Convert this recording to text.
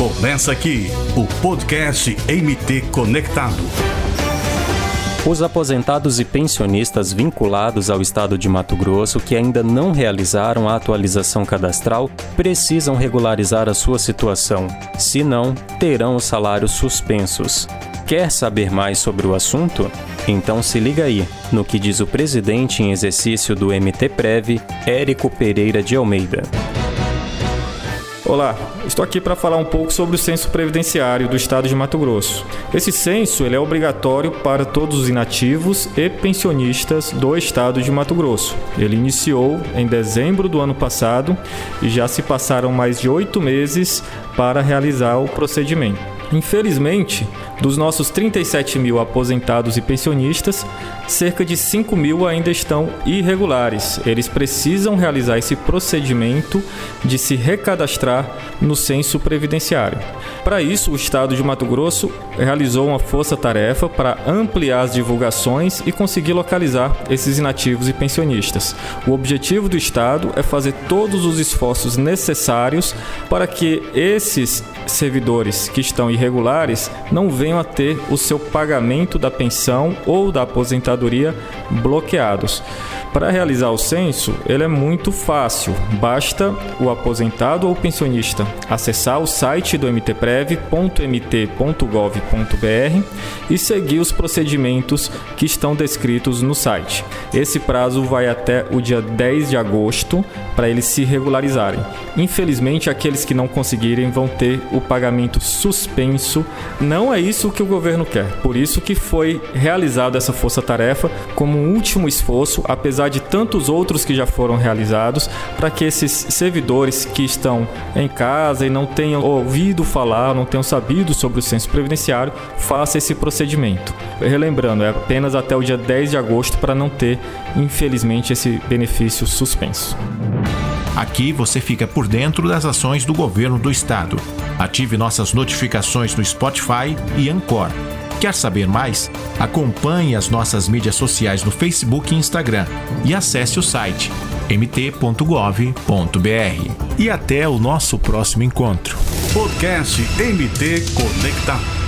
Começa aqui o podcast MT Conectado. Os aposentados e pensionistas vinculados ao estado de Mato Grosso que ainda não realizaram a atualização cadastral precisam regularizar a sua situação, senão terão os salários suspensos. Quer saber mais sobre o assunto? Então se liga aí no que diz o presidente em exercício do MT Prev, Érico Pereira de Almeida. Olá, estou aqui para falar um pouco sobre o censo previdenciário do estado de Mato Grosso. Esse censo ele é obrigatório para todos os inativos e pensionistas do estado de Mato Grosso. Ele iniciou em dezembro do ano passado e já se passaram mais de oito meses para realizar o procedimento. Infelizmente, dos nossos 37 mil aposentados e pensionistas, cerca de 5 mil ainda estão irregulares. Eles precisam realizar esse procedimento de se recadastrar no censo previdenciário. Para isso, o Estado de Mato Grosso realizou uma força-tarefa para ampliar as divulgações e conseguir localizar esses inativos e pensionistas. O objetivo do Estado é fazer todos os esforços necessários para que esses servidores que estão irregulares não venham a ter o seu pagamento da pensão ou da aposentadoria bloqueados. Para realizar o censo, ele é muito fácil. Basta o aposentado ou pensionista acessar o site do mtprev.mt.gov.br e seguir os procedimentos que estão descritos no site. Esse prazo vai até o dia 10 de agosto para eles se regularizarem. Infelizmente, aqueles que não conseguirem vão ter o pagamento suspenso. Não é isso que o governo quer. Por isso que foi realizada essa força-tarefa como um último esforço, apesar de tantos outros que já foram realizados, para que esses servidores que estão em casa e não tenham ouvido falar, não tenham sabido sobre o censo previdenciário, façam esse procedimento. Relembrando, é apenas até o dia 10 de agosto para não ter, infelizmente, esse benefício suspenso. Aqui você fica por dentro das ações do governo do estado. Ative nossas notificações no Spotify e Anchor Quer saber mais? Acompanhe as nossas mídias sociais no Facebook e Instagram e acesse o site mt.gov.br. E até o nosso próximo encontro. Podcast MT Conecta.